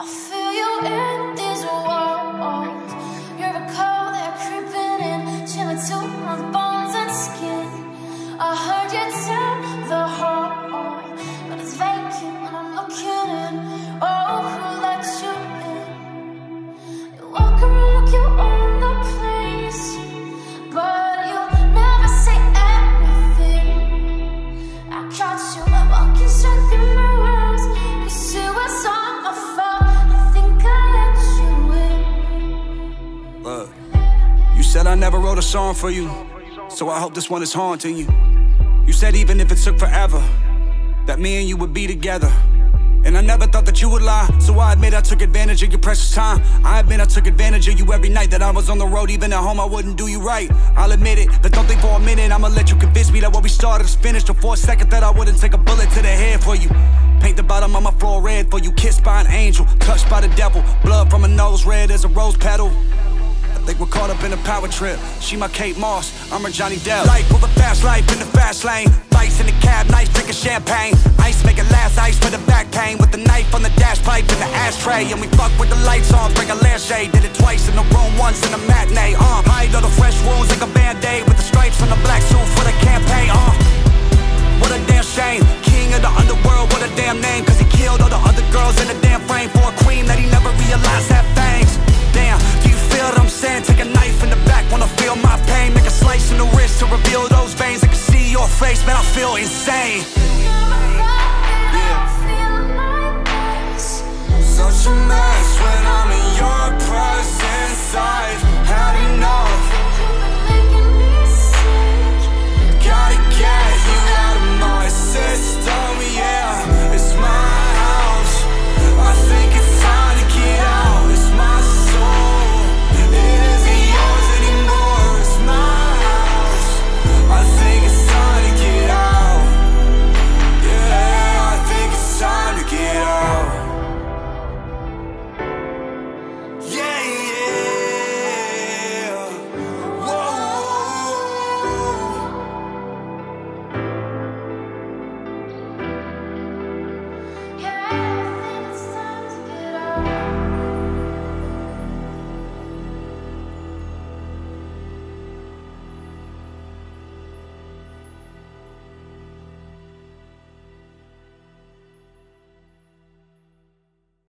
I feel you in these walls. I never wrote a song for you, so I hope this one is haunting you. You said even if it took forever, that me and you would be together. And I never thought that you would lie, so I admit I took advantage of your precious time. I admit I took advantage of you every night that I was on the road, even at home I wouldn't do you right. I'll admit it, but don't think for a minute I'ma let you convince me that what we started is finished. Or for a second that I wouldn't take a bullet to the head for you. Paint the bottom of my floor red for you, kissed by an angel, touched by the devil, blood from a nose red as a rose petal. Think we're caught up in a power trip. She my Kate Moss, I'm her Johnny Depp. Life of a fast life in the fast lane. Lights in the cab, nice drinking champagne. Ice make it last, ice for the back pain. With the knife on the dash pipe in the ashtray. And we fuck with the lights on, bring a lampshade. Did it twice in the room, once in a matinee. Uh, hide all the fresh wounds like a band-aid. With the stripes on the black suit for the campaign. Uh, what a damn shame. King of the underworld, what a damn name. Cause he killed all the other girls in the damn frame for face, man, I feel insane.